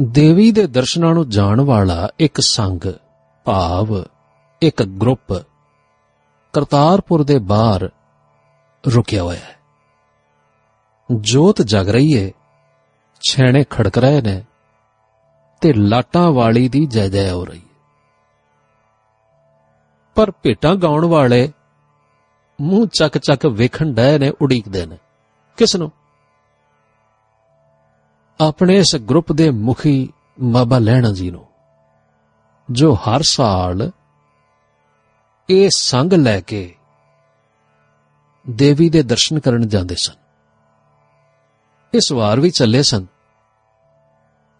ਦੇਵੀ ਦੇ ਦਰਸ਼ਨਾਂ ਨੂੰ ਜਾਣ ਵਾਲਾ ਇੱਕ ਸੰਗ, ਭਾਵ, ਇੱਕ ਗਰੁੱਪ ਕਰਤਾਰਪੁਰ ਦੇ ਬਾਹਰ ਰੁਕਿਆ ਹੋਇਆ ਹੈ। ਜੋਤ ਜਗ ਰਹੀ ਹੈ ਛੇਣੇ ਖੜਕ ਰਹੇ ਨੇ ਤੇ ਲਾਟਾਂ ਵਾਲੀ ਦੀ ਜੈ ਜੈ ਹੋ ਰਹੀ ਹੈ ਪਰ ਭੇਟਾਂ ਗਾਉਣ ਵਾਲੇ ਮੂੰਹ ਚੱਕ ਚੱਕ ਵੇਖਣ ਡਏ ਨੇ, ਉਡੀਕਦੇ ਨੇ। ਕਿਸ ਨੂੰ? ਆਪਣੇ ਇਸ ਗਰੁੱਪ ਦੇ ਮੁਖੀ ਬਾਬਾ ਲੈਣਾ ਜੀ ਨੂੰ, ਜੋ ਹਰ ਸਾਲ ਇਹ ਸੰਗ ਲੈ ਕੇ ਦੇਵੀ ਦੇ ਦਰਸ਼ਨ ਕਰਨ ਜਾਂਦੇ ਸਨ। ਇਸ ਵਾਰ ਵੀ ਚੱਲੇ ਸਨ,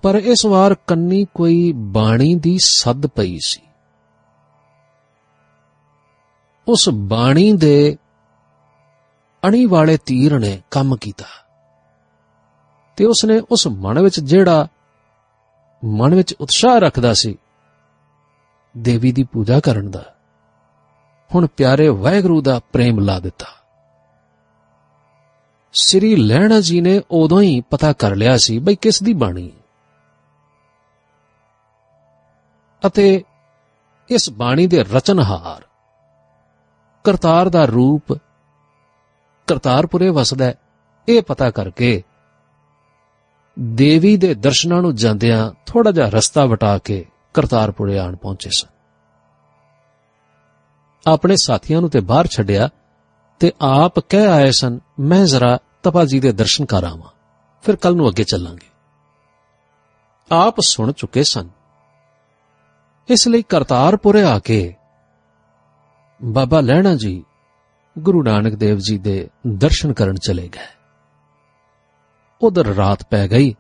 ਪਰ ਇਸ ਵਾਰ ਕੰਨੀ ਕੋਈ ਬਾਣੀ ਦੀ ਸੱਦ ਪਈ ਸੀ। ਉਸ ਬਾਣੀ ਦੇ ਅਣੀ ਵਾਲੇ ਤੀਰ ਨੇ ਕੰਮ ਕੀਤਾ। ਤੇ ਉਸਨੇ ਉਸ ਮਨ ਵਿੱਚ ਜਿਹੜਾ ਮਨ ਵਿੱਚ ਉਤਸ਼ਾਹ ਰੱਖਦਾ ਸੀ ਦੇਵੀ ਦੀ ਪੂਜਾ ਕਰਨ ਦਾ ਹੁਣ ਪਿਆਰੇ ਵਾਹਿਗੁਰੂ ਦਾ ਪ੍ਰੇਮ ਲਾ ਦਿੱਤਾ। ਸ੍ਰੀ ਲੈਣਾ ਜੀ ਨੇ ਉਦੋਂ ਹੀ ਪਤਾ ਕਰ ਲਿਆ ਸੀ ਬਈ ਕਿਸ ਦੀ ਬਾਣੀ। ਹੈ ਅਤੇ ਇਸ ਬਾਣੀ ਦੇ ਰਚਨਹਾਰ ਕਰਤਾਰ ਦਾ ਰੂਪ ਕਰਤਾਰਪੁਰੇ ਵਸਦਾ ਹੈ, ਇਹ ਪਤਾ ਕਰਕੇ ਦੇਵੀ ਦੇ ਦਰਸ਼ਨਾਂ ਨੂੰ ਜਾਂਦਿਆਂ ਥੋੜਾ ਜਿਹਾ ਰਸਤਾ ਵਟਾ ਕੇ ਕਰਤਾਰਪੁਰੇ ਆਣ ਪਹੁੰਚੇ ਸਨ। ਆਪਣੇ ਸਾਥੀਆਂ ਨੂੰ ਤੇ ਬਾਹਰ ਛੱਡਿਆ ਤੇ ਆਪ ਕਹਿ ਆਏ ਸਨ, ਮੈਂ ਜ਼ਰਾ ਤਪਾ ਜੀ ਦੇ ਦਰਸ਼ਨ ਕਰ ਆਵਾਂ, ਫਿਰ ਕੱਲ ਨੂੰ ਅੱਗੇ ਚੱਲਾਂਗੇ। ਆਪ ਸੁਣ ਚੁੱਕੇ ਸਨ। ਇਸ ਲਈ ਕਰਤਾਰਪੁਰੇ ਆ ਕੇ, ਬਾਬਾ ਲੈਣਾ ਜੀ, ਗੁਰੂ ਨਾਨਕ ਦੇਵ ਜੀ ਦੇ ਦਰਸ਼ਨ ਕਰਨ ਚਲੇ ਗਏ। ਉਧਰ ਰਾਤ ਪੈ ਗਈ।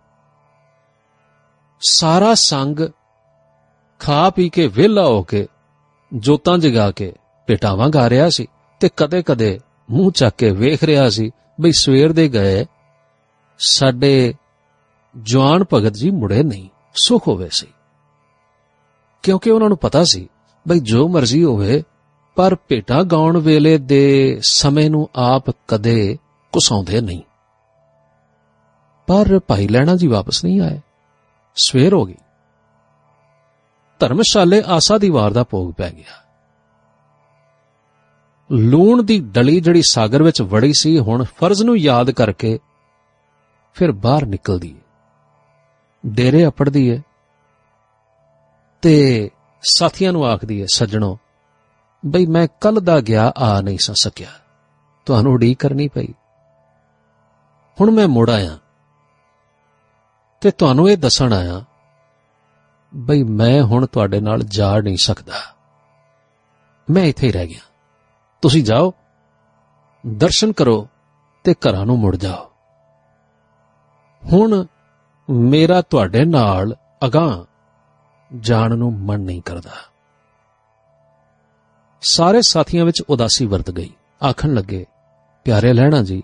ਸਾਰਾ ਸੰਗ ਖਾ ਪੀ ਕੇ ਵਿਹਲਾ ਹੋ ਕੇ ਜੋਤਾਂ ਜਗਾ ਕੇ ਪੇਟਾਵਾਂ ਗਾ ਰਿਹਾ ਸੀ ਤੇ ਕਦੇ-ਕਦੇ ਮੂੰਹ ਚੱਕ ਕੇ ਵੇਖ ਰਿਹਾ ਸੀ ਬਈ ਸਵੇਰ ਦੇ ਗਏ ਸਾਡੇ ਜਵਾਨ ਭਗਤ ਜੀ ਮੁੜੇ ਨਹੀਂ, ਸੁਖ ਹੋਵੇ ਸੀ। ਕਿਉਂਕਿ ਉਹਨਾਂ ਨੂੰ ਪਤਾ ਸੀ ਬਈ ਜੋ ਮਰਜ਼ੀ ਹੋਵੇ, ਪਰ ਭੇਟਾ ਗਾਉਣ ਵੇਲੇ ਦੇ ਸਮੇਂ ਨੂੰ ਆਪ ਕਦੇ ਕੁਸਾਉਂਦੇ ਨਹੀਂ। ਪਰ ਭਾਈ ਲੈਣਾ ਜੀ ਵਾਪਸ ਨਹੀਂ ਆਏ। ਸਵੇਰ ਹੋ ਗਈ। ਧਰਮਸ਼ਾਲੇ ਆਸਾ ਦੀ ਵਾਰ ਦਾ ਭੋਗ ਪੈ ਗਿਆ। ਲੂਣ ਦੀ ਡਲੀ ਜਿਹੜੀ ਸਾਗਰ ਵਿੱਚ ਵੜੀ ਸੀ, ਹੁਣ ਫਰਜ਼ ਨੂੰ ਯਾਦ ਕਰਕੇ ਫਿਰ ਬਾਹਰ ਨਿਕਲਦੀ ਹੈ ਡੇਰੇ ਅਪੜਦੀ ਹੈ ਤੇ ਸਾਥੀਆਂ ਨੂੰ ਆਖਦੀ ਹੈ ਸੱਜਣੋ, ਬਈ ਮੈਂ ਕੱਲ ਦਾ ਗਿਆ, ਆ ਨਹੀਂ ਸਾ, ਸਕਿਆ। ਤੁਹਾਨੂੰ ਉਡੀਕ ਕਰਨੀ ਪਈ। ਹੁਣ ਮੈਂ ਮੁੜ ਆਇਆ। ਤੇ ਤੁਹਾਨੂੰ ਇਹ ਦੱਸਣ ਆਇਆ ਬਈ ਮੈਂ ਹੁਣ ਤੁਹਾਡੇ ਨਾਲ ਜਾ ਨਹੀਂ ਸਕਦਾ। ਮੈਂ ਇੱਥੇ ਹੀ ਰਹਿ ਗਿਆ। ਤੁਸੀਂ ਜਾਓ, ਦਰਸ਼ਨ ਕਰੋ ਤੇ ਘਰਾਂ ਨੂੰ ਮੁੜ ਜਾਓ। ਹੁਣ ਮੇਰਾ ਤੁਹਾਡੇ ਨਾਲ ਅਗਾਹ ਜਾਣ ਨੂੰ ਮਨ ਨਹੀਂ ਕਰਦਾ। ਸਾਰੇ ਸਾਥੀਆਂ ਵਿੱਚ ਉਦਾਸੀ ਵਰਤ ਗਈ। ਆਖਣ ਲੱਗੇ, ਪਿਆਰੇ ਲੈਣਾ ਜੀ,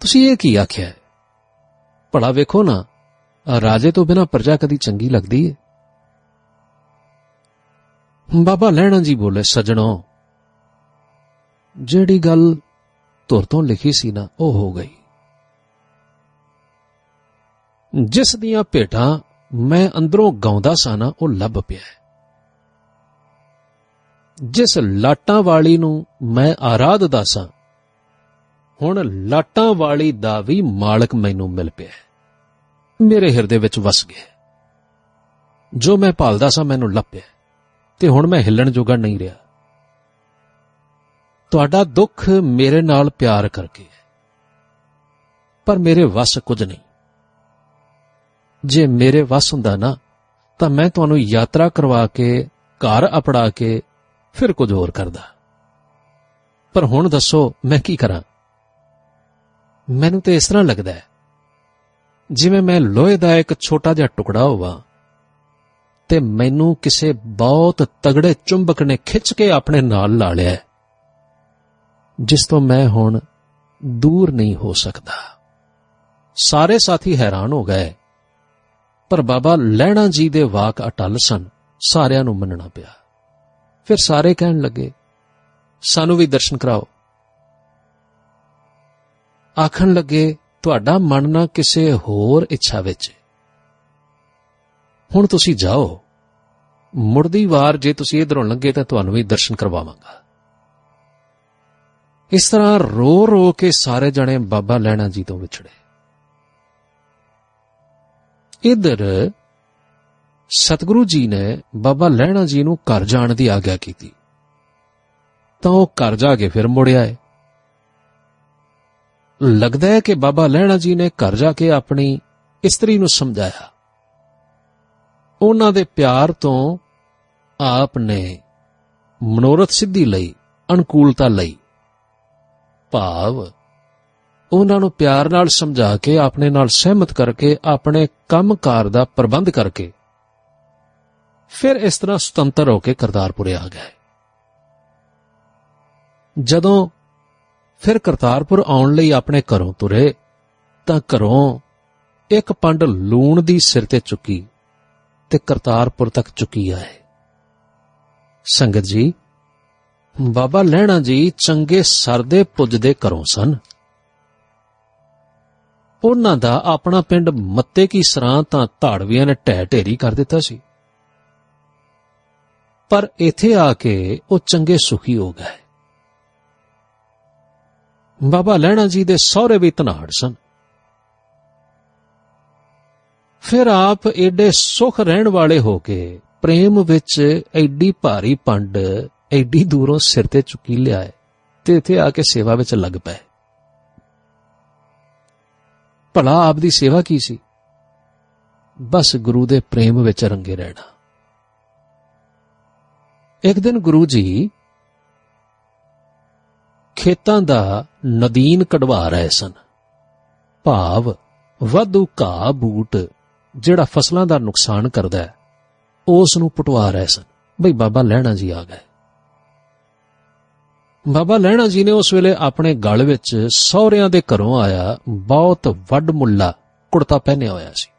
ਤੁਸੀਂ ਇਹ ਕੀ ਆਖਿਆ ਹੈ? ਭਲਾ ਵੇਖੋ ਨਾ ਆਹ ਰਾਜੇ ਤੋਂ ਬਿਨਾ ਪ੍ਰਜਾ ਕਦੀ ਚੰਗੀ ਲੱਗਦੀ ਹੈ ਬਾਬਾ ਲੈਣਾ ਜੀ ਬੋਲੇ, ਸਜਣੋ, ਜਿਹੜੀ ਗੱਲ ਤੁਰ ਤੋਂ ਲਿਖੀ ਸੀ ਨਾ, ਉਹ ਹੋ ਗਈ ਜਿਸ ਦੀਆਂ ਭੇਟਾਂ ਮੈਂ ਅੰਦਰੋਂ ਗਾਉਂਦਾ ਸਾਂ ਨਾ, ਉਹ ਲੱਭ ਪਿਆ ਹੈ। ਜਿਸ ਲਾਟਾਂ ਵਾਲੀ ਨੂੰ ਮੈਂ ਆਰਾਧਦਾ ਸਾਂ ਹੁਣ ਲਾਟਾਂ ਵਾਲੀ ਦਾ ਵੀ ਮਾਲਕ ਮੈਨੂੰ ਮਿਲ ਪਿਆ ਹੈ। ਮੇਰੇ ਹਿਰਦੇ ਵਿੱਚ ਵਸ ਗਿਆ ਜੋ ਮੈਂ ਭਾਲਦਾ ਸਾਂ ਮੈਨੂੰ ਲੱਭਿਆ ਤੇ ਹੁਣ ਮੈਂ ਹਿੱਲਣ ਜੋਗਾ ਨਹੀਂ ਰਿਹਾ। ਤੁਹਾਡਾ ਦੁੱਖ ਮੇਰੇ ਨਾਲ ਪਿਆਰ ਕਰਕੇ ਹੈ, ਪਰ ਮੇਰੇ ਵੱਸ ਕੁਝ ਨਹੀਂ। ਜੇ ਮੇਰੇ ਵੱਸ ਹੁੰਦਾ ਨਾ, ਤਾਂ ਮੈਂ ਤੁਹਾਨੂੰ ਯਾਤਰਾ ਕਰਵਾ ਕੇ, ਘਰ ਅਪੜਾ ਕੇ, ਫਿਰ ਕੁਝ ਹੋਰ ਕਰਦਾ। ਪਰ ਹੁਣ ਦੱਸੋ, ਮੈਂ ਕੀ ਕਰਾਂ? ਮੈਨੂੰ ਤੇ ਇਸ ਤਰ੍ਹਾਂ ਲੱਗਦਾ ਹੈ ਜਿਵੇਂ ਮੈਂ ਲੋਹੇ ਦਾ ਇੱਕ ਛੋਟਾ ਜਿਹਾ ਟੁਕੜਾ ਹੋਵਾਂ ਤੇ ਮੈਨੂੰ ਕਿਸੇ ਬਹੁਤ ਤਗੜੇ ਚੁੰਬਕ ਨੇ ਖਿੱਚ ਕੇ ਆਪਣੇ ਨਾਲ ਲਾ ਲਿਆ ਹੈ, ਜਿਸ ਤੋਂ ਮੈਂ ਹੁਣ ਦੂਰ ਨਹੀਂ ਹੋ ਸਕਦਾ। ਸਾਰੇ ਸਾਥੀ ਹੈਰਾਨ ਹੋ ਗਏ ਪਰ ਬਾਬਾ ਲੈਣਾ ਜੀ ਦੇ ਵਾਕ ਅਟਲ ਸਨ ਸਾਰਿਆਂ ਨੂੰ ਮੰਨਣਾ ਪਿਆ। ਫਿਰ ਸਾਰੇ ਕਹਿਣ ਲੱਗੇ ਸਾਨੂੰ ਵੀ ਦਰਸ਼ਨ ਕਰਾਓ। ਆਖਣ ਲੱਗੇ, ਤੁਹਾਡਾ ਮਨ ਨਾ ਕਿਸੇ ਹੋਰ ਇੱਛਾ ਵਿੱਚ ਹੈ। ਹੁਣ ਤੁਸੀਂ ਜਾਓ। ਮੁੜਦੀ ਵਾਰ ਜੇ ਤੁਸੀਂ ਇਧਰੋਂ ਲੰਘੇ ਤਾਂ ਤੁਹਾਨੂੰ ਵੀ ਦਰਸ਼ਨ ਕਰਵਾਵਾਂਗਾ। ਇਸ ਤਰ੍ਹਾਂ ਰੋ ਰੋ ਕੇ ਸਾਰੇ ਜਣੇ ਬਾਬਾ ਲੈਣਾ ਜੀ ਤੋਂ ਵਿਛੜੇ। ਇਧਰ ਸਤਿਗੁਰੂ ਜੀ ਨੇ ਬਾਬਾ ਲੈਣਾ ਜੀ ਨੂੰ ਘਰ ਜਾਣ ਦੀ ਆਗਿਆ ਕੀਤੀ। ਤਾਂ ਉਹ ਘਰ ਜਾ ਕੇ ਫਿਰ ਮੁੜ ਆਏ। ਲੱਗਦਾ ਹੈ ਕਿ ਬਾਬਾ ਲੈਣਾ ਜੀ ਨੇ ਘਰ ਜਾ ਕੇ ਆਪਣੀ ਇਸਤਰੀ ਨੂੰ ਸਮਝਾਇਆ। ਉਹਨਾਂ ਦੇ ਪਿਆਰ ਤੋਂ ਆਪ ਨੇ ਮਨੋਰਥ ਸਿੱਧੀ ਲਈ, ਅਨੁਕੂਲਤਾ ਲਈ। ਭਾਵ, ਉਹਨਾਂ ਨੂੰ ਪਿਆਰ ਨਾਲ ਸਮਝਾ ਕੇ, ਆਪਣੇ ਨਾਲ ਸਹਿਮਤ ਕਰਕੇ, ਆਪਣੇ ਕੰਮਕਾਰ ਦਾ ਪ੍ਰਬੰਧ ਕਰਕੇ, ਫਿਰ ਇਸ ਤਰ੍ਹਾਂ ਸੁਤੰਤਰ ਹੋ ਕੇ ਕਰਤਾਰਪੁਰ ਆ ਗਏ। ਜਦੋਂ ਫਿਰ ਕਰਤਾਰਪੁਰ ਆਉਣ ਲਈ ਆਪਣੇ ਘਰੋਂ ਤੁਰੇ, ਤਾਂ ਘਰੋਂ ਇੱਕ ਪੰਡ ਲੂਣ ਦੀ ਸਿਰ ਤੇ ਚੁੱਕੀ ਤੇ ਕਰਤਾਰਪੁਰ ਤੱਕ ਚੁੱਕੀ ਆਏ। ਸੰਗਤ ਜੀ, ਬਾਬਾ ਲੈਣਾ ਜੀ ਚੰਗੇ ਸਰਦੇ ਪੁੱਜਦੇ ਘਰੋਂ ਸਨ। ਉਹਨਾਂ ਦਾ ਆਪਣਾ ਪਿੰਡ ਮੱਤੇ ਕੀ ਸਰਾਂ ਤਾਂ ਧਾੜਵੀਆਂ ਨੇ ਢਹਿ ਢੇਰੀ ਕਰ ਦਿੱਤਾ ਸੀ। ਪਰ ਇੱਥੇ ਆ ਕੇ ਉਹ ਚੰਗੇ ਸੁਖੀ ਹੋ ਗਏ। ਬਾਬਾ ਲੈਣਾ ਜੀ ਦੇ ਸਹੁਰੇ ਵੀ ਧਨਾੜ ਸਨ। ਫਿਰ ਆਪ ਏਡੇ ਸੁਖ ਰਹਿਣ ਵਾਲੇ ਹੋ ਕੇ ਪ੍ਰੇਮ ਵਿੱਚ ਐਡੀ ਭਾਰੀ ਪੰਡ ਐਡੀ ਦੂਰੋਂ ਸਿਰ ਤੇ ਚੁੱਕੀ ਲਿਆਏ ਤੇ ਇੱਥੇ ਆ ਕੇ ਸੇਵਾ ਵਿੱਚ ਲੱਗ ਪਏ। ਭਲਾ ਆਪ ਦੀ ਸੇਵਾ ਕੀ ਸੀ? ਬਸ ਗੁਰੂ ਦੇ ਪ੍ਰੇਮ ਵਿੱਚ ਰੰਗੇ ਰਹਿਣਾ। ਇੱਕ ਦਿਨ ਗੁਰੂ ਜੀ ਖੇਤਾਂ ਦਾ ਨਦੀਨ ਕਢਵਾ ਰਹੇ ਸਨ। ਭਾਵ ਵਾਧੂ ਘਾਹ ਬੂਟ ਜਿਹੜਾ ਫਸਲਾਂ ਦਾ ਨੁਕਸਾਨ ਕਰਦਾ ਹੈ, ਉਸ ਨੂੰ ਪਟਵਾ ਰਹੇ ਸਨ। ਬਈ ਬਾਬਾ ਲੈਣਾ ਜੀ ਆ ਗਏ। ਬਾਬਾ ਲੈਣਾ ਜੀ ਨੇ ਉਸ ਵੇਲੇ ਆਪਣੇ ਗਲ ਵਿੱਚ ਸਹੁਰਿਆਂ ਦੇ ਘਰੋਂ ਆਇਆ ਬਹੁਤ ਵੱਡ ਮੁੱਲਾ ਕੁੜਤਾ ਪਹਿਨਿਆ ਹੋਇਆ ਸੀ।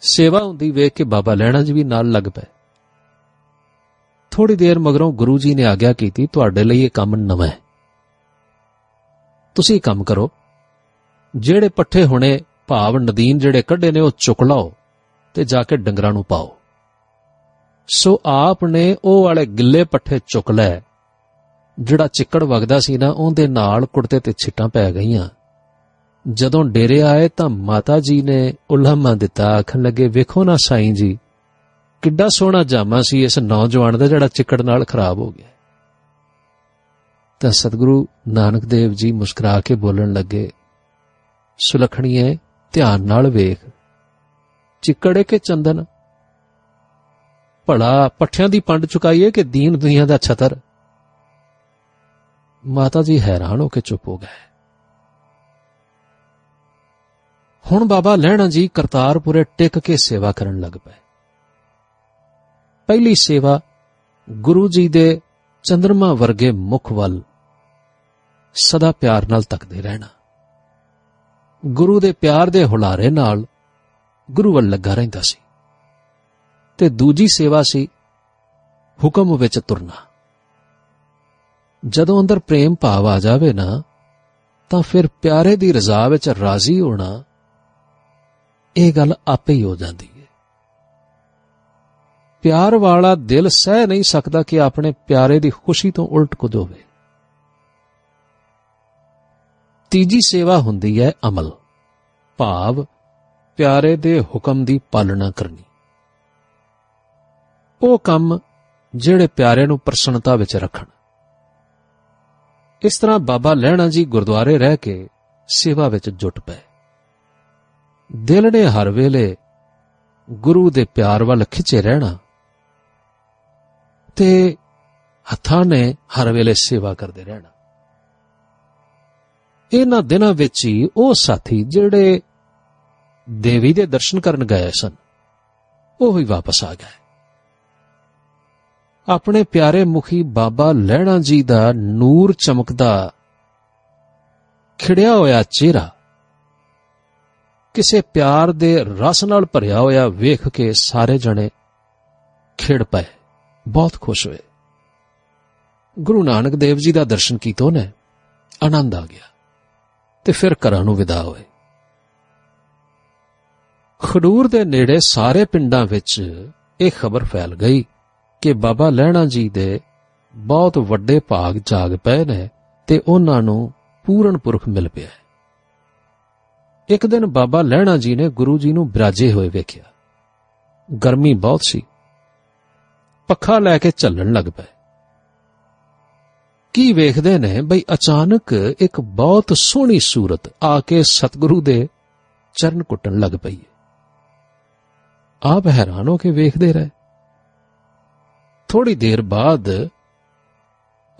ਸੇਵਾ ਹੁੰਦੀ ਵੇਖ ਕੇ ਬਾਬਾ ਲੈਣਾ ਜੀ ਵੀ ਨਾਲ ਲੱਗ ਪਏ। ਥੋੜੀ ਦੇਰ ਮਗਰੋਂ ਗੁਰੂ ਜੀ ਨੇ ਆਗਿਆ ਕੀਤੀ, ਤੁਹਾਡੇ ਲਈ ਇਹ ਕੰਮ ਨਵਾਂ ਹੈ। ਤੁਸੀਂ ਕੰਮ ਕਰੋ। ਜਿਹੜੇ ਪੱਠੇ ਹੁਣੇ ਭਾਵ ਨਦੀਨ ਜਿਹੜੇ ਕੱਢੇ ਨੇ, ਉਹ ਚੁੱਕ ਲਓ ਤੇ ਜਾ ਕੇ ਡੰਗਰਾਂ ਨੂੰ ਪਾਓ। ਸੋ ਆਪ ਨੇ ਉਹ ਵਾਲੇ ਗਿੱਲੇ ਪੱਠੇ ਚੁੱਕ ਲਏ, ਜਿਹੜਾ ਚਿੱਕੜ ਵਗਦਾ ਸੀ ਨਾ, ਉਹਦੇ ਨਾਲ ਕੁੜਤੇ ਤੇ ਛਿੱਟਾਂ ਪੈ ਗਈਆਂ। ਜਦੋਂ ਡੇਰੇ ਆਏ ਤਾਂ ਮਾਤਾ ਜੀ ਨੇ ਉਲਹਮਾ ਦਿੱਤਾ, ਆਖਣ ਲੱਗੇ, ਵੇਖੋ ਨਾ ਸਾਈਂ ਜੀ ਕਿੱਡਾ ਸੋਹਣਾ ਜਾਮਾ ਸੀ ਇਸ ਨੌਜਵਾਨ ਦਾ ਜਿਹੜਾ ਚਿੱਕੜ ਨਾਲ ਖਰਾਬ ਹੋ ਗਿਆ। ਤਾਂ ਸਤਿਗੁਰੂ ਨਾਨਕ ਦੇਵ ਜੀ ਮੁਸਕਰਾ ਕੇ ਬੋਲਣ ਲੱਗੇ, ਸੁਲਖਣੀਏ, ਧਿਆਨ ਨਾਲ ਵੇਖ। ਚਿੱਕੜੇ ਕੇ ਚੰਦਨ? ਭਲਾ ਪੱਠਿਆਂ ਦੀ ਪੰਡ ਚੁਕਾਈਏ ਕਿ ਦੀਨ ਦੁਨੀਆ ਦਾ ਛਤਰ? ਮਾਤਾ ਜੀ ਹੈਰਾਨ ਹੋ ਕੇ ਚੁੱਪ ਹੋ ਗਏ। ਹੁਣ ਬਾਬਾ ਲੈਣਾ ਜੀ ਕਰਤਾਰਪੁਰੇ ਟਿਕ ਕੇ ਸੇਵਾ ਕਰਨ ਲੱਗ ਪਏ। ਪਹਿਲੀ ਸੇਵਾ ਗੁਰੂ ਜੀ ਦੇ ਚੰਦਰਮਾ ਵਰਗੇ ਮੁਖ ਵੱਲ ਸਦਾ ਪਿਆਰ ਨਾਲ ਤੱਕਦੇ ਰਹਿਣਾ। ਗੁਰੂ ਦੇ ਪਿਆਰ ਦੇ ਹੁਲਾਰੇ ਨਾਲ ਗੁਰੂ ਵੱਲ ਲੱਗਾ ਰਹਿੰਦਾ ਸੀ। ਤੇ ਦੂਜੀ ਸੇਵਾ ਸੀ ਹੁਕਮ ਵਿੱਚ ਤੁਰਨਾ। ਜਦੋਂ ਅੰਦਰ ਪ੍ਰੇਮ ਭਾਵ ਆ ਜਾਵੇ ਨਾ, ਤਾਂ ਫਿਰ ਪਿਆਰੇ ਦੀ ਰਜ਼ਾ ਵਿੱਚ ਰਾਜ਼ੀ ਹੋਣਾ ਇਹ ਗੱਲ ਆਪੇ ਹੀ ਹੋ ਜਾਂਦੀ ਹੈ। ਪਿਆਰ ਵਾਲਾ ਦਿਲ ਸਹਿ ਨਹੀਂ ਸਕਦਾ ਕਿ ਆਪਣੇ ਪਿਆਰੇ ਦੀ ਖੁਸ਼ੀ ਤੋਂ ਉਲਟ ਕੁਝ ਹੋਵੇ ਤੀਜੀ ਸੇਵਾ ਹੁੰਦੀ ਹੈ ਅਮਲ। ਭਾਵ ਪਿਆਰੇ ਦੇ ਹੁਕਮ ਦੀ ਪਾਲਣਾ ਕਰਨੀ। ਉਹ ਕੰਮ ਜਿਹੜੇ ਪਿਆਰੇ ਨੂੰ ਪ੍ਰਸੰਨਤਾ ਵਿੱਚ ਰੱਖਣ। ਇਸ ਤਰ੍ਹਾਂ ਬਾਬਾ ਲੈਣਾ ਜੀ ਗੁਰਦੁਆਰੇ ਰਹਿ ਕੇ ਸੇਵਾ ਵਿੱਚ ਜੁਟ ਪਏ। ਦਿਲ ਨੇ ਹਰ ਵੇਲੇ ਗੁਰੂ ਦੇ ਪਿਆਰ ਵੱਲ ਖਿੱਚੇ ਰਹਿਣਾ ਤੇ ਹੱਥਾਂ ਨੇ ਹਰ ਵੇਲੇ ਸੇਵਾ ਕਰਦੇ ਰਹਿਣਾ। ਇਹਨਾਂ ਦਿਨਾਂ ਵਿੱਚ ਹੀ ਉਹ ਸਾਥੀ ਜਿਹੜੇ ਦੇਵੀ ਦੇ ਦਰਸ਼ਨ ਕਰਨ ਗਏ ਸਨ, ਉਹ ਹੀ ਵਾਪਸ ਆ ਗਏ। ਆਪਣੇ ਪਿਆਰੇ ਮੁਖੀ ਬਾਬਾ ਲੈਣਾ ਜੀ ਦਾ ਨੂਰ ਚਮਕਦਾ ਖਿੜਿਆ ਹੋਇਆ ਚਿਹਰਾ ਕਿਸੇ ਪਿਆਰ ਦੇ ਰਸ ਨਾਲ ਭਰਿਆ ਹੋਇਆ ਵੇਖ ਕੇ ਸਾਰੇ ਜਣੇ ਖਿੜ ਪਏ। ਬਹੁਤ ਖੁਸ਼ ਹੋਏ। ਗੁਰੂ ਨਾਨਕ ਦੇਵ ਜੀ ਦਾ ਦਰਸ਼ਨ ਕੀਤੋ ਨੇ, ਆਨੰਦ ਆ ਗਿਆ ਤੇ ਫਿਰ ਘਰਾਂ ਨੂੰ ਵਿਦਾ ਹੋਏ। ਖਡੂਰ ਦੇ ਨੇੜੇ ਸਾਰੇ ਪਿੰਡਾਂ ਵਿੱਚ ਇਹ ਖਬਰ ਫੈਲ ਗਈ ਕਿ ਬਾਬਾ ਲਹਿਣਾ ਜੀ ਦੇ ਬਹੁਤ ਵੱਡੇ ਭਾਗ ਜਾਗ ਪਏ ਨੇ ਤੇ ਉਹਨਾਂ ਨੂੰ ਪੂਰਨ ਪੁਰਖ ਮਿਲ ਪਿਆ ਹੈ। ਇੱਕ ਦਿਨ ਬਾਬਾ ਲਹਿਣਾ ਜੀ ਨੇ ਗੁਰੂ ਜੀ ਨੂੰ ਬਿਰਾਜੇ ਹੋਏ ਵੇਖਿਆ। ਗਰਮੀ ਬਹੁਤ ਸੀ। ਪੱਖਾ ਲੈ ਕੇ ਚੱਲਣ ਲੱਗ ਪਏ। ਕੀ ਵੇਖਦੇ ਨੇ ਬਈ ਅਚਾਨਕ ਇੱਕ ਬਹੁਤ ਸੋਹਣੀ ਸੂਰਤ ਆ ਕੇ ਸਤਿਗੁਰੂ ਦੇ ਚਰਨ ਕੁੱਟਣ ਲੱਗ ਪਈ ਆਪ ਹੈਰਾਨ ਹੋ ਕੇ ਵੇਖਦੇ ਰਹੇ। ਥੋੜੀ ਦੇਰ ਬਾਅਦ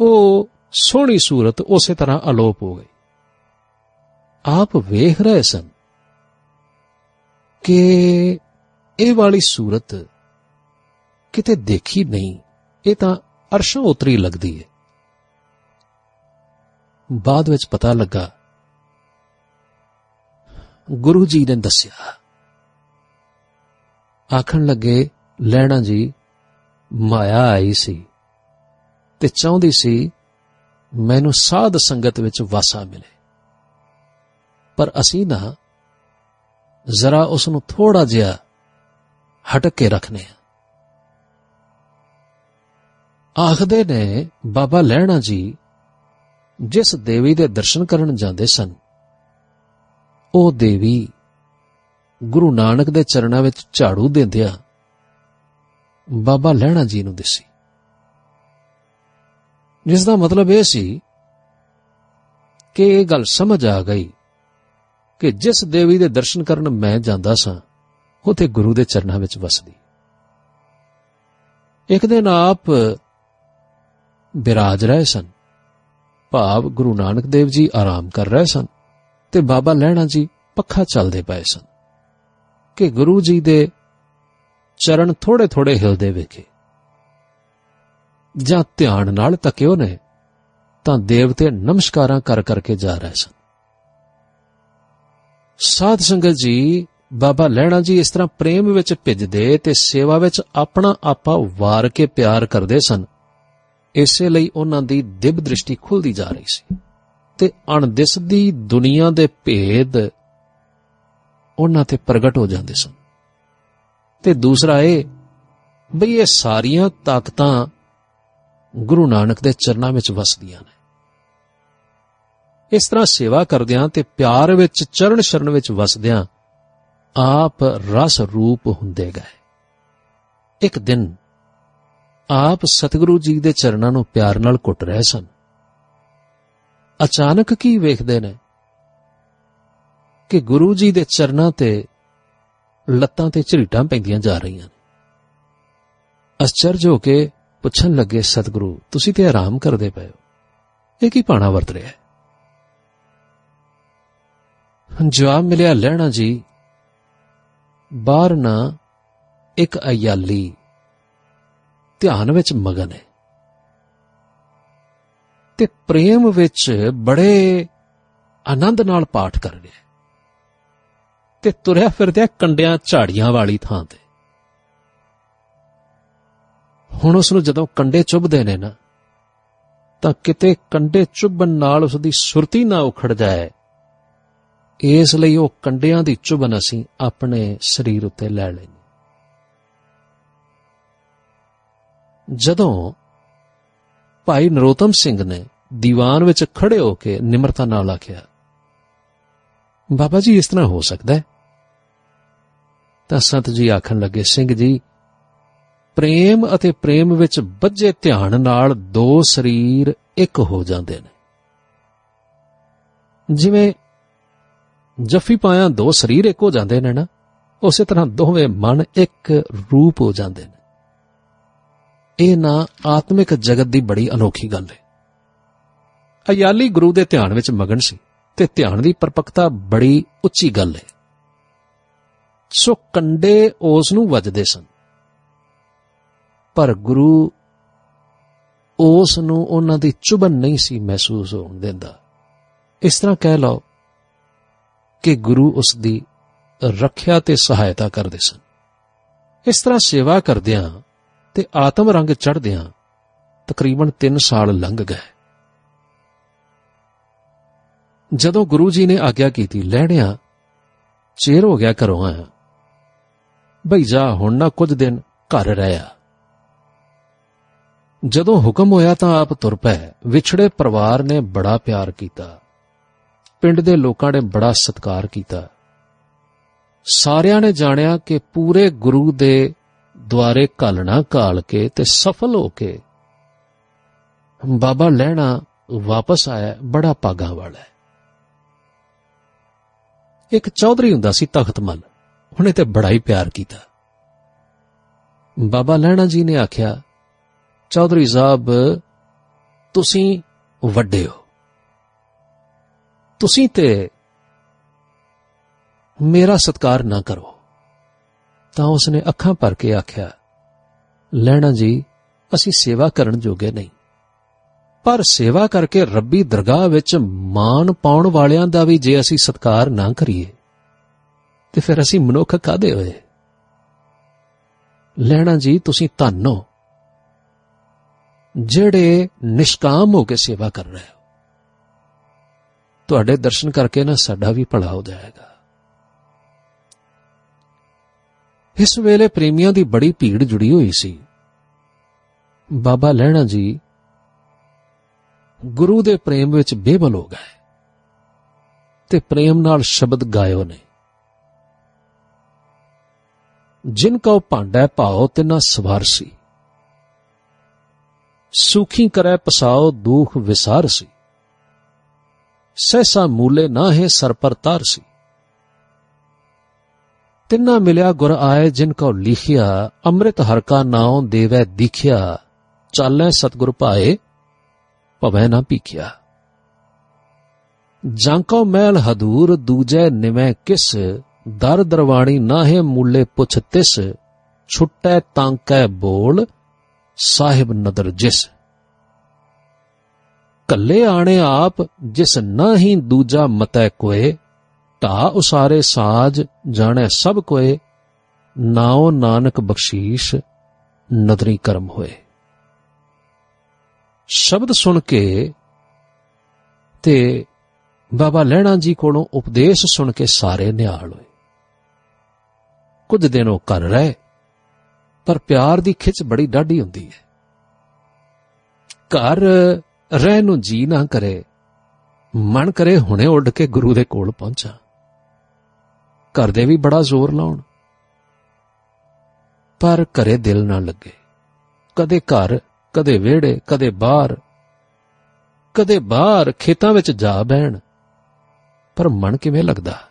ਉਹ ਸੋਹਣੀ ਸੂਰਤ ਉਸੇ ਤਰ੍ਹਾਂ ਅਲੋਪ ਹੋ ਗਈ। ਆਪ ਵੇਖ ਰਹੇ ਸਨ ਕਿ ਇਹ ਵਾਲੀ ਸੂਰਤ ਕਿਤੇ ਦੇਖੀ ਨਹੀਂ, ਇਹ ਤਾਂ ਅਰਸ਼ਾਂ ਉਤਰੀ ਲੱਗਦੀ ਹੈ ਬਾਅਦ ਵਿੱਚ ਪਤਾ ਲੱਗਾ, ਗੁਰੂ ਜੀ ਨੇ ਦੱਸਿਆ, ਆਖਣ ਲੱਗੇ, ਲੈਣਾ ਜੀ, ਮਾਇਆ ਆਈ ਸੀ ਤੇ ਚਾਹੁੰਦੀ ਸੀ ਮੈਨੂੰ ਸਾਧ ਸੰਗਤ ਵਿੱਚ ਵਾਸਾ ਮਿਲੇ। ਪਰ ਅਸੀਂ ਨਾ, ਜ਼ਰਾ ਉਸ ਨੂੰ ਥੋੜਾ ਜਿਹਾ ਹਟਕ ਕੇ ਰੱਖਨੇ ਆ। ਆਖਦੇ ਨੇ, ਬਾਬਾ ਲੈਣਾ ਜੀ ਜਿਸ ਦੇਵੀ ਦੇ ਦਰਸ਼ਨ ਕਰਨ ਜਾਂਦੇ ਸਨ, ਉਹ ਦੇਵੀ ਗੁਰੂ ਨਾਨਕ ਦੇ ਚਰਨਾਂ ਵਿੱਚ ਝਾੜੂ ਦਿੰਦਿਆਂ ਬਾਬਾ ਲੈਣਾ ਜੀ ਨੂੰ ਦਿਸੀ। ਜਿਸ ਦਾ ਮਤਲਬ ਇਹ ਸੀ ਕਿ ਇਹ ਗੱਲ ਸਮਝ ਆ ਗਈ ਕਿ ਜਿਸ ਦੇਵੀ ਦੇ ਦਰਸ਼ਨ ਕਰਨ ਮੈਂ ਜਾਂਦਾ ਸਾਂ, ਉਹ ਤੇ ਗੁਰੂ ਦੇ ਚਰਨਾਂ ਵਿੱਚ ਵਸਦੀ। ਇੱਕ ਦਿਨ ਆਪ ਬਿਰਾਜ ਰਹੇ ਸਨ। ਭਾਵ ਗੁਰੂ ਨਾਨਕ ਦੇਵ ਜੀ ਆਰਾਮ ਕਰ ਰਹੇ ਸਨ ਤੇ ਬਾਬਾ ਲੈਣਾ ਜੀ ਪੱਖਾ ਚੱਲਦੇ ਪਏ ਸਨ ਕਿ ਗੁਰੂ ਜੀ ਦੇ ਚਰਨ ਥੋੜੇ ਥੋੜੇ ਹਿਲਦੇ ਵੇਖੇ। ਜਾਂ ਧਿਆਨ ਨਾਲ ਤੱਕਿਓ ਨੇ ਤਾਂ ਦੇਵਤੇ ਨਮਸਕਾਰਾਂ ਕਰ ਕਰਕੇ ਜਾ ਰਹੇ ਸਨ। ਸਾਧ ਸੰਗਤ ਜੀ, ਬਾਬਾ ਲੈਣਾ ਜੀ ਇਸ ਤਰ੍ਹਾਂ ਪ੍ਰੇਮ ਵਿੱਚ ਭਿੱਜਦੇ ਤੇ ਸੇਵਾ ਵਿੱਚ ਆਪਣਾ ਆਪਾ ਵਾਰ ਕੇ ਪਿਆਰ ਕਰਦੇ ਸਨ ਇਸੇ ਲਈ ਉਹਨਾਂ ਦੀ ਦਿਵ ਦ੍ਰਿਸ਼ਟੀ ਖੁੱਲਦੀ ਜਾ ਰਹੀ ਸੀ ਤੇ ਅਣਦਿਸਦੀ ਦੁਨੀਆ ਦੇ ਭੇਦ ਉਹਨਾਂ ਤੇ ਪ੍ਰਗਟ ਹੋ ਜਾਂਦੇ ਸਨ। ਤੇ ਦੂਸਰਾ ਇਹ ਬਈ ਇਹ ਸਾਰੀਆਂ ਤਾਕਤਾਂ ਗੁਰੂ ਨਾਨਕ ਦੇ ਚਰਨਾਂ ਵਿੱਚ ਵਸਦੀਆਂ ਨੇ। ਇਸ ਤਰ੍ਹਾਂ ਸੇਵਾ ਕਰਦਿਆਂ ਤੇ ਪਿਆਰ ਵਿੱਚ ਚਰਨ ਸ਼ਰਨ ਵਿੱਚ ਵਸਦਿਆਂ ਆਪ ਰਸ ਰੂਪ ਹੁੰਦੇ ਗਏ। ਇੱਕ ਦਿਨ ਆਪ ਸਤਿਗੁਰੂ ਜੀ ਦੇ ਚਰਨਾਂ ਨੂੰ ਪਿਆਰ ਨਾਲ ਕੁੱਟ ਰਹੇ ਸਨ। ਅਚਾਨਕ ਕੀ ਵੇਖਦੇ ਨੇ? ਕਿ ਗੁਰੂ ਜੀ ਦੇ ਚਰਨਾਂ ਤੇ ਲੱਤਾਂ ਤੇ ਝਰੀਟਾਂ ਪੈਂਦੀਆਂ ਜਾ ਰਹੀਆਂ ਨੇ। ਅਚਰਜ ਹੋ ਕੇ ਪੁੱਛਣ ਲੱਗੇ, ਸਤਿਗੁਰੂ, ਤੁਸੀਂ ਤੇ ਆਰਾਮ ਕਰਦੇ ਪਏ ਹੋ। ਇਹ ਕੀ ਪਾਣਾ ਵਰਤ ਰਿਹਾ ਹੈ? ਜਵਾਬ ਮਿਲਿਆ ਲੈਣਾ ਜੀ, ਬਾਹਰ ਨਾ ਇੱਕ ਅਯਾਲੀ ਧਿਆਨ ਵਿੱਚ ਮਗਨ ਹੈ। ਤੇ ਪ੍ਰੇਮ ਵਿੱਚ ਬੜੇ ਆਨੰਦ ਨਾਲ ਪਾਠ ਕਰ ਰਿਹਾ ਤੇ ਤੁਰਿਆ ਫਿਰਦਿਆ ਕੰਡਿਆਂ ਝਾੜੀਆਂ ਵਾਲੀ ਥਾਂ ਤੇ। ਹੁਣ ਉਸ ਨੂੰ ਜਦੋਂ ਕੰਡੇ ਚੁੱਭਦੇ ਨੇ ਨਾ, ਤਾਂ ਕਿਤੇ ਕੰਡੇ ਚੁੱਭਣ ਨਾਲ ਉਸ ਦੀ ਸੁਰਤੀ ਨਾ ਉਖੜ ਜਾਏ। ਇਸ ਲਈ ਉਹ ਕੰਡਿਆਂ ਦੀ ਚੁਭਨ ਅਸੀਂ ਆਪਣੇ ਸਰੀਰ ਉੱਤੇ ਲੈ ਲੈਣੀ ਜਦੋਂ ਭਾਈ ਨਰੋਤਮ ਸਿੰਘ ਨੇ ਦੀਵਾਨ ਵਿੱਚ ਖੜੇ ਹੋ ਕੇ ਨਿਮਰਤਾ ਨਾਲ ਆਖਿਆ, ਬਾਬਾ ਜੀ, ਇਸ ਤਰ੍ਹਾਂ ਹੋ ਸਕਦਾ ਹੈ? ਤਾਂ ਸੰਤ ਜੀ ਆਖਣ ਲੱਗੇ, ਸਿੰਘ ਜੀ, ਪ੍ਰੇਮ ਅਤੇ ਪ੍ਰੇਮ ਵਿੱਚ ਬੱਝੇ ਧਿਆਨ ਨਾਲ ਦੋ ਸਰੀਰ ਇੱਕ ਹੋ ਜਾਂਦੇ ਨੇ। ਜਿਵੇਂ ਜਫੀ ਪਾਇਆ ਦੋ ਸਰੀਰ ਇੱਕ ਹੋ ਜਾਂਦੇ ਨੇ ਨਾ, ਉਸੇ ਤਰ੍ਹਾਂ ਦੋਵੇਂ ਮਨ ਇੱਕ ਰੂਪ ਹੋ ਜਾਂਦੇ ਨੇ। ਇਹ ਨਾ ਆਤਮਿਕ ਜਗਤ ਦੀ ਬੜੀ ਅਨੋਖੀ ਗੱਲ ਹੈ। ਅਯਾਲੀ ਗੁਰੂ ਦੇ ਧਿਆਨ ਵਿੱਚ ਮਗਨ ਸੀ ਤੇ ਧਿਆਨ ਦੀ ਪਰਪੱਕਤਾ ਬੜੀ ਉੱਚੀ ਗੱਲ ਹੈ। ਸੋ ਕੰਡੇ ਉਸ ਨੂੰ ਵੱਜਦੇ ਸਨ। ਪਰ ਗੁਰੂ ਉਸ ਨੂੰ ਉਹਨਾਂ ਦੀ ਚੁਬਨ ਨਹੀਂ ਸੀ ਮਹਿਸੂਸ ਹੋਣ ਦਿੰਦਾ। ਇਸ ਤਰ੍ਹਾਂ ਕਹਿ ਲਓ ਕਿ ਗੁਰੂ ਉਸ ਦੀ ਰੱਖਿਆ ਤੇ ਸਹਾਇਤਾ ਕਰਦੇ ਸਨ। ਇਸ ਤਰ੍ਹਾਂ ਸੇਵਾ ਕਰਦਿਆਂ ਤੇ ਆਤਮ ਰੰਗ ਚੜ੍ਹਦਿਆਂ ਤਕਰੀਬਨ 3 ਸਾਲ ਲੰਘ ਗਏ। ਜਦੋਂ ਗੁਰੂ ਜੀ ਨੇ ਆਗਿਆ ਕੀਤੀ ਲੈਣਿਆ ਚੇਰ ਹੋ ਗਿਆ ਘਰੋਂ ਆਇਆ। ਬਈ ਜਾ, ਹੁਣ ਨਾ ਕੁਝ ਦਿਨ ਘਰ ਰਹਿਆ। ਜਦੋਂ ਹੁਕਮ ਹੋਇਆ ਤਾਂ ਆਪ ਤੁਰ ਪਏ। ਵਿਛੜੇ ਪਰਿਵਾਰ ਨੇ ਬੜਾ ਪਿਆਰ ਕੀਤਾ। ਪਿੰਡ ਦੇ ਲੋਕਾਂ ਨੇ ਬੜਾ ਸਤਿਕਾਰ ਕੀਤਾ। ਸਾਰਿਆਂ ਨੇ ਜਾਣਿਆ ਕਿ ਪੂਰੇ ਗੁਰੂ ਦੇ ਦੁਆਰੇ ਘਾਲਣਾ ਘਾਲ ਕੇ ਤੇ ਸਫਲ ਹੋ ਕੇ ਬਾਬਾ ਲੈਣਾ ਵਾਪਸ ਆਇਆ, ਬੜਾ ਪਾਗਾ ਵਾਲਾ ਹੈ। ਇੱਕ ਚੌਧਰੀ ਹੁੰਦਾ ਸੀ ਤਖਤਮਲ ਉਹਨੇ ਤੇ ਬੜਾ ਹੀ ਪਿਆਰ ਕੀਤਾ। ਬਾਬਾ ਲੈਣਾ ਜੀ ਨੇ ਆਖਿਆ, ਚੌਧਰੀ ਸਾਹਿਬ, ਤੁਸੀਂ ਵੱਡੇ ਹੋ। ਤੁਸੀਂ ਤੇ ਮੇਰਾ ਸਤਕਾਰ ਨਾ ਕਰੋ। ਤਾਂ ਉਸਨੇ ਅੱਖਾਂ ਭਰ ਕੇ ਆਖਿਆ ਲੈਣਾ ਜੀ, ਅਸੀਂ ਸੇਵਾ ਕਰਨ ਜੋਗੇ ਨਹੀਂ। ਪਰ ਸੇਵਾ ਕਰਕੇ ਰੱਬੀ ਦਰਗਾਹ ਵਿੱਚ ਮਾਨ ਪਾਉਣ ਵਾਲਿਆਂ ਦਾ ਵੀ ਜੇ ਅਸੀਂ ਸਤਕਾਰ ਨਾ ਕਰੀਏ, ਤੇ ਫਿਰ ਅਸੀਂ ਮਨੁੱਖ ਕਾਦੇ ਹੋਏ? ਲੈਣਾ ਜੀ, ਤੁਸੀਂ ਧੰਨ ਹੋ। ਜਿਹੜੇ ਨਿਸ਼ਕਾਮ ਹੋ ਕੇ ਸੇਵਾ ਕਰ ਰਹੇ ਹੋ, ਤੁਹਾਡੇ ਦਰਸ਼ਨ ਕਰਕੇ ਨਾ ਸਾਡਾ ਵੀ ਭਲਾ ਹੋ ਜਾਏਗਾ। ਇਸ ਵੇਲੇ ਪ੍ਰੇਮੀਆਂ ਦੀ ਬੜੀ ਭੀੜ ਜੁੜੀ ਹੋਈ ਸੀ। ਬਾਬਾ ਲੈਣਾ ਜੀ ਗੁਰੂ ਦੇ ਪ੍ਰੇਮ ਵਿੱਚ ਬੇਬਲ ਹੋ ਗਏ ਤੇ ਪ੍ਰੇਮ ਨਾਲ ਸ਼ਬਦ ਗਾਇਓ ਨੇ। ਜਿਨ ਕਉ ਭਾਂਡਾ ਭਾਉ ਤਿਨਾ ਸਵਾਰ ਸੀ। ਸੁਖੀ ਕਰੈ ਪਸਾਓ ਦੁਖ ਵਿਸਾਰ ਸੀ। ਸੈਸਾ ਮੂਲੇ ਨਾ ਹੈ ਸਰ ਪਰ ਤਾਰ ਸੀ ਤਿੰਨਾ ਮਿਲਿਆ ਗੁਰ ਆਏ ਜਿਨ ਕਉ ਲਿਖਿਆ ਅੰਮ੍ਰਿਤ ਹਰ ਕਾ ਨਾਉ ਦੇਵੈ ਦਿਖਿਆ ਚਾਲੈ ਸਤਗੁਰ ਭਾਏ ਭਵੈ ਨਾ ਪੀਖਿਆ ਜਾਂਕੋ ਮਹਿਲ ਹਦੂਰ ਦੂਜੈ ਨਿਵੇਂ ਕਿਸ ਦਰ ਦਰਵਾਣੀ ਨਾਹੇ ਮੂਲੇ ਪੁੱਛ ਤਿਸ ਛੁੱਟੈ ਤਾਂਕੈ ਬੋਲ ਸਾਹਿਬ ਨਦਰ ਜਿਸ ਕੱਲੇ ਆਣੇ ਆਪ ਜਿਸ ਨਾਹੀ ਦੂਜਾ ਮਤੈ ਕੋਏ ਢਾ ਉਸਾਰੇ ਸਾਜ ਜਾਣੈ ਸਭ ਕੋਏ, ਨਾਉ ਨਾਨਕ ਬਖਸ਼ੀਸ਼ ਨਦਰੀ ਕਰਮ ਹੋਏ। ਸ਼ਬਦ ਸੁਣ ਕੇ ਤੇ ਬਾਬਾ ਲੈਣਾ ਜੀ ਕੋਲੋਂ ਉਪਦੇਸ਼ ਸੁਣ ਕੇ ਸਾਰੇ ਨਿਹਾਲ ਹੋਏ। ਕੁਝ ਦਿਨ ਉਹ ਕਰ ਰਹੇ, ਪਰ ਪਿਆਰ ਦੀ ਖਿੱਚ ਬੜੀ ਡਾਢੀ ਹੁੰਦੀ ਹੈ। ਘਰ ਰਹਿ ਨੂੰ ਜੀ ਨਾ ਕਰੇ, ਮਨ ਕਰੇ ਹੁਣੇ ਉੱਡ ਕੇ ਗੁਰੂ ਦੇ ਕੋਲ ਪਹੁੰਚਾਂ। ਘਰ ਦੇ ਵੀ ਬੜਾ ਜ਼ੋਰ ਲਾਉਣ। ਪਰ ਘਰੇ ਦਿਲ ਨਾ ਲੱਗੇ। ਕਦੇ ਘਰ, ਕਦੇ ਵਿਹੜੇ, ਕਦੇ ਬਾਹਰ। ਕਦੇ ਬਾਹਰ ਖੇਤਾਂ ਵਿੱਚ ਜਾ ਬਹਿਣ। ਪਰ ਮਨ ਕਿਵੇਂ ਲੱਗਦਾ?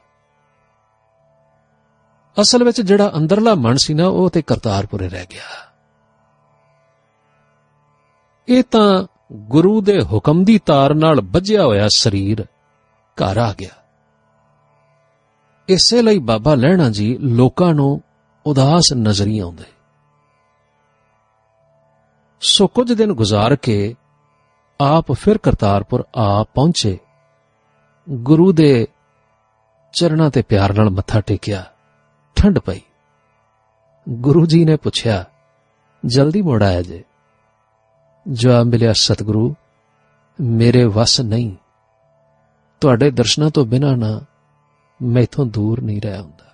ਅਸਲ ਵਿੱਚ ਜਿਹੜਾ ਅੰਦਰਲਾ ਮਨ ਸੀ ਨਾ, ਉਹ ਤੇ ਕਰਤਾਰਪੁਰੇ ਰਹਿ ਗਿਆ। ਇਹ ਤਾਂ ਗੁਰੂ ਦੇ ਹੁਕਮ ਦੀ ਤਾਰ ਨਾਲ ਵੱਜਿਆ ਹੋਇਆ ਸਰੀਰ ਘਰ ਆ ਗਿਆ। ਇਸੇ ਲਈ ਬਾਬਾ ਲੈਣਾ ਜੀ ਲੋਕਾਂ ਨੂੰ ਉਦਾਸ ਨਜ਼ਰੀ ਆਉਂਦੇ। ਸੋ ਕੁਝ ਦਿਨ ਗੁਜ਼ਾਰ ਕੇ ਆਪ ਫਿਰ ਕਰਤਾਰਪੁਰ ਆ ਪਹੁੰਚੇ। ਗੁਰੂ ਦੇ ਚਰਨਾਂ ਤੇ ਪਿਆਰ ਨਾਲ ਮੱਥਾ ਟੇਕਿਆ। ਠੰਡ ਪਈ। ਗੁਰੂ ਜੀ ਨੇ ਪੁੱਛਿਆ, ਜਲਦੀ ਮੋੜ ਆਇਆ ਜੇ? ਜਵਾਬ ਮਿਲਿਆ, ਸਤਿਗੁਰੂ, ਮੇਰੇ ਵਸ ਨਹੀਂ। ਤੁਹਾਡੇ ਦਰਸ਼ਨਾਂ ਤੋਂ ਬਿਨਾ ਨਾ ਮੈਥੋਂ ਦੂਰ ਨਹੀਂ ਰਹਿ ਹੁੰਦਾ।